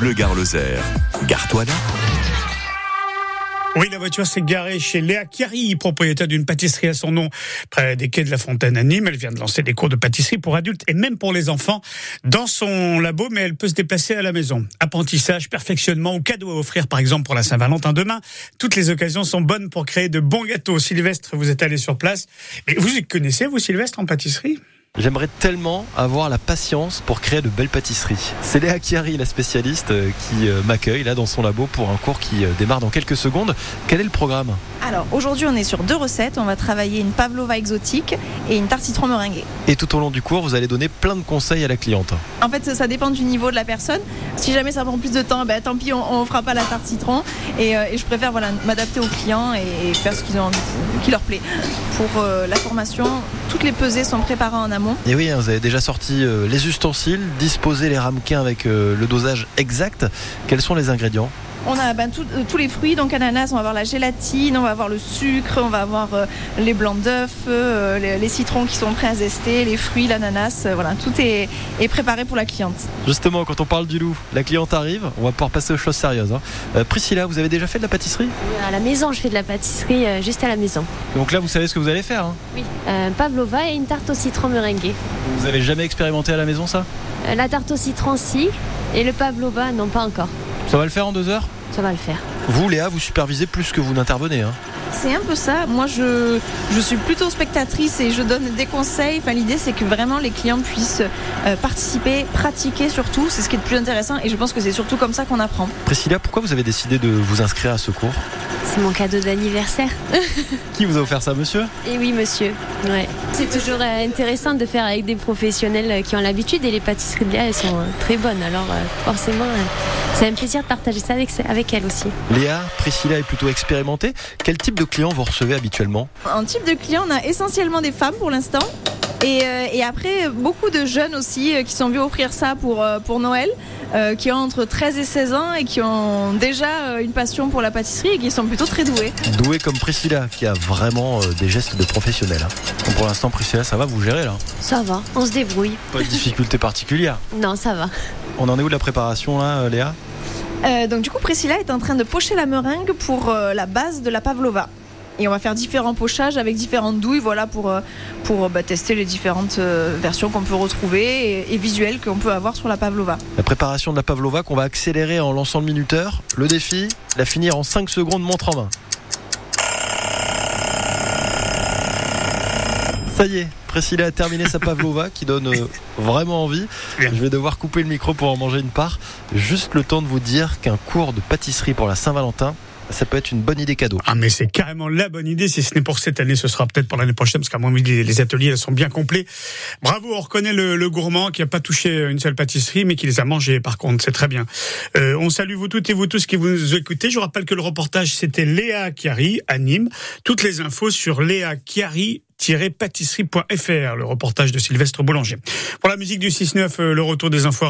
Bleu Gare Lozère. Gare-toi là. Oui, la voiture s'est garée chez Léa Chiari, propriétaire d'une pâtisserie à son nom, près des quais de la Fontaine à Nîmes. Elle vient de lancer des cours de pâtisserie pour adultes et même pour les enfants dans son labo, mais elle peut se déplacer à la maison. Apprentissage, perfectionnement ou cadeau à offrir, par exemple, pour la Saint-Valentin demain. Toutes les occasions sont bonnes pour créer de bons gâteaux. Sylvestre, vous êtes allé sur place. Mais vous connaissez, vous, Sylvestre, en pâtisserie? J'aimerais tellement avoir la patience pour créer de belles pâtisseries. C'est Léa Chiari, la spécialiste, euh, qui euh, m'accueille là dans son labo pour un cours qui euh, démarre dans quelques secondes. Quel est le programme? Alors aujourd'hui on est sur deux recettes. On va travailler une pavlova exotique et une tarte citron meringuée. Et tout au long du cours, vous allez donner plein de conseils à la cliente. En fait ça dépend du niveau de la personne. Si jamais ça prend plus de temps, ben, tant pis on, ne fera pas la tarte citron. Et, je préfère voilà, m'adapter aux clients et, faire ce qu'ils ont envie, qui leur plaît. Pour la formation, toutes les pesées sont préparées en amont. Et oui, hein, vous avez déjà sorti euh, les ustensiles, disposé les ramequins avec euh, le dosage exact. Quels sont les ingrédients? On a ben, euh, tous les fruits, donc ananas, on va avoir la gélatine, on va avoir le sucre, on va avoir les blancs d'œufs, les, citrons qui sont prêts à zester, les fruits, l'ananas, voilà, tout est, préparé pour la cliente. Justement, quand on parle du loup, la cliente arrive, on va pouvoir passer aux choses sérieuses. Hein. Priscilla, vous avez déjà fait de la pâtisserie? À la maison, je fais de la pâtisserie juste à la maison. Donc là, vous savez ce que vous allez faire hein? Oui, pavlova et une tarte au citron meringuée. Vous avez jamais expérimenté à la maison ça? La tarte au citron, si, et le pavlova, non, pas encore. Ça va le faire en deux heures? Ça va le faire. Vous, Léa, vous supervisez plus que vous n'intervenez. Hein c'est un peu ça. Moi, je, je suis plutôt spectatrice et je donne des conseils. Enfin, l'idée, c'est que vraiment les clients puissent euh, participer, pratiquer surtout. C'est ce qui est le plus intéressant et je pense que c'est surtout comme ça qu'on apprend. Priscilla, pourquoi vous avez décidé de vous inscrire à ce cours C'est mon cadeau d'anniversaire. qui vous a offert ça, monsieur? Et oui, monsieur. Ouais. C'est toujours euh, intéressant de faire avec des professionnels euh, qui ont l'habitude et les pâtisseries de Léa, elles sont très bonnes. Alors, forcément, c'est un plaisir de partager ça avec, avec elle aussi. Léa, Priscilla est plutôt expérimentée. Quel type de clients vous recevez habituellement En type de clients, on a essentiellement des femmes pour l'instant. Et, euh, après, beaucoup de jeunes aussi euh, qui sont venus offrir ça pour, euh, pour Noël, qui ont entre 13 et 16 ans et qui ont déjà une passion pour la pâtisserie et qui sont plutôt très doués. Doués comme Priscilla, qui a vraiment des gestes de professionnel. Hein. pour l'instant, Priscilla, ça va, vous gérer là Ça va, on se débrouille. Pas de difficulté particulière Non, ça va. On en est où de la préparation là, Léa? Donc du coup Priscilla est en train de pocher la meringue pour la base de la pavlova. Et on va faire différents pochages avec différentes douilles voilà, pour, euh, bah, tester les différentes euh, versions qu'on peut retrouver et, visuelles qu'on peut avoir sur la pavlova. La préparation de la pavlova qu'on va accélérer en lançant le minuteur. Le défi, la finir en 5 secondes montre en main. Ça y est, Priscilla a terminé sa pavlova qui donne euh, vraiment envie. Je vais devoir couper le micro pour en manger une part. Juste le temps de vous dire qu'un cours de pâtisserie pour la Saint-Valentin, ça peut être une bonne idée cadeau. Ah mais c'est carrément la bonne idée. Si ce n'est pour cette année, ce sera peut-être pour l'année prochaine, parce qu'à mon avis, les ateliers sont bien complets. Bravo, on reconnaît le, gourmand qui n'a pas touché une seule pâtisserie, mais qui les a mangées. Par contre, c'est très bien. Euh, on salue vous toutes et vous tous qui vous écoutez. Je rappelle que le reportage c'était Léa Chiari à Nîmes. Toutes les infos sur Léa Chiari pâtisserie.fr, le reportage de Sylvestre Boulanger. Pour la musique du 6-9, euh, le retour des infos